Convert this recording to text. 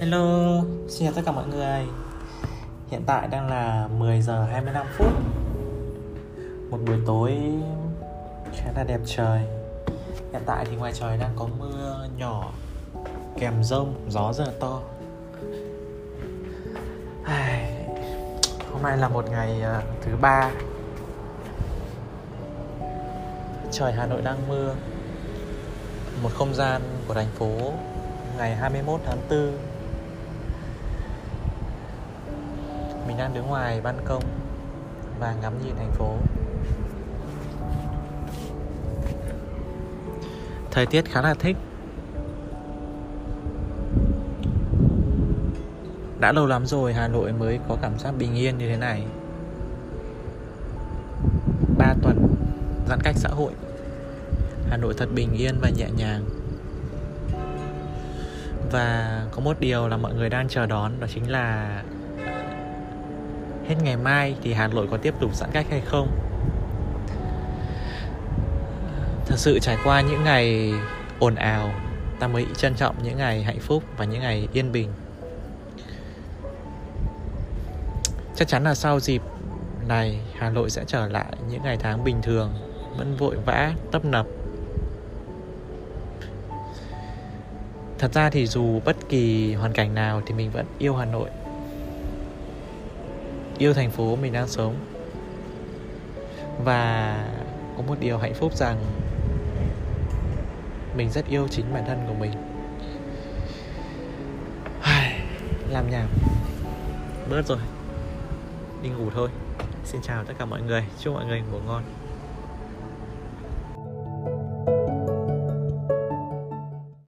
Hello, xin chào tất cả mọi người. Hiện tại đang là 10 giờ 25 phút. Một buổi tối khá là đẹp trời. Hiện tại thì ngoài trời đang có mưa nhỏ Kèm rông, gió rất là to. Hôm nay là một ngày ờ, thứ ba. Trời Hà Nội đang mưa. Một không gian của thành phố ngày 21 tháng 4 đang đứng ngoài ban công và ngắm nhìn thành phố. Thời tiết khá là thích. Đã lâu lắm rồi Hà Nội mới có cảm giác bình yên như thế này. 3 tuần giãn cách xã hội. Hà Nội thật bình yên và nhẹ nhàng. Và có một điều là mọi người đang chờ đón, Đó chính là Hết ngày mai thì Hà Nội có tiếp tục giãn cách hay không? Thật sự trải qua những ngày ồn ào Ta mới trân trọng những ngày hạnh phúc và những ngày yên bình. Chắc chắn là sau dịp này Hà Nội sẽ trở lại những ngày tháng bình thường Vẫn vội vã, tấp nập. Thật ra thì dù bất kỳ hoàn cảnh nào thì mình vẫn yêu Hà Nội. Yêu thành phố mình đang sống. Và có một điều hạnh phúc rằng Mình rất yêu chính bản thân của mình. Làm nhảm Bớt rồi. Đi ngủ thôi. Xin chào tất cả mọi người. Chúc mọi người ngủ ngon.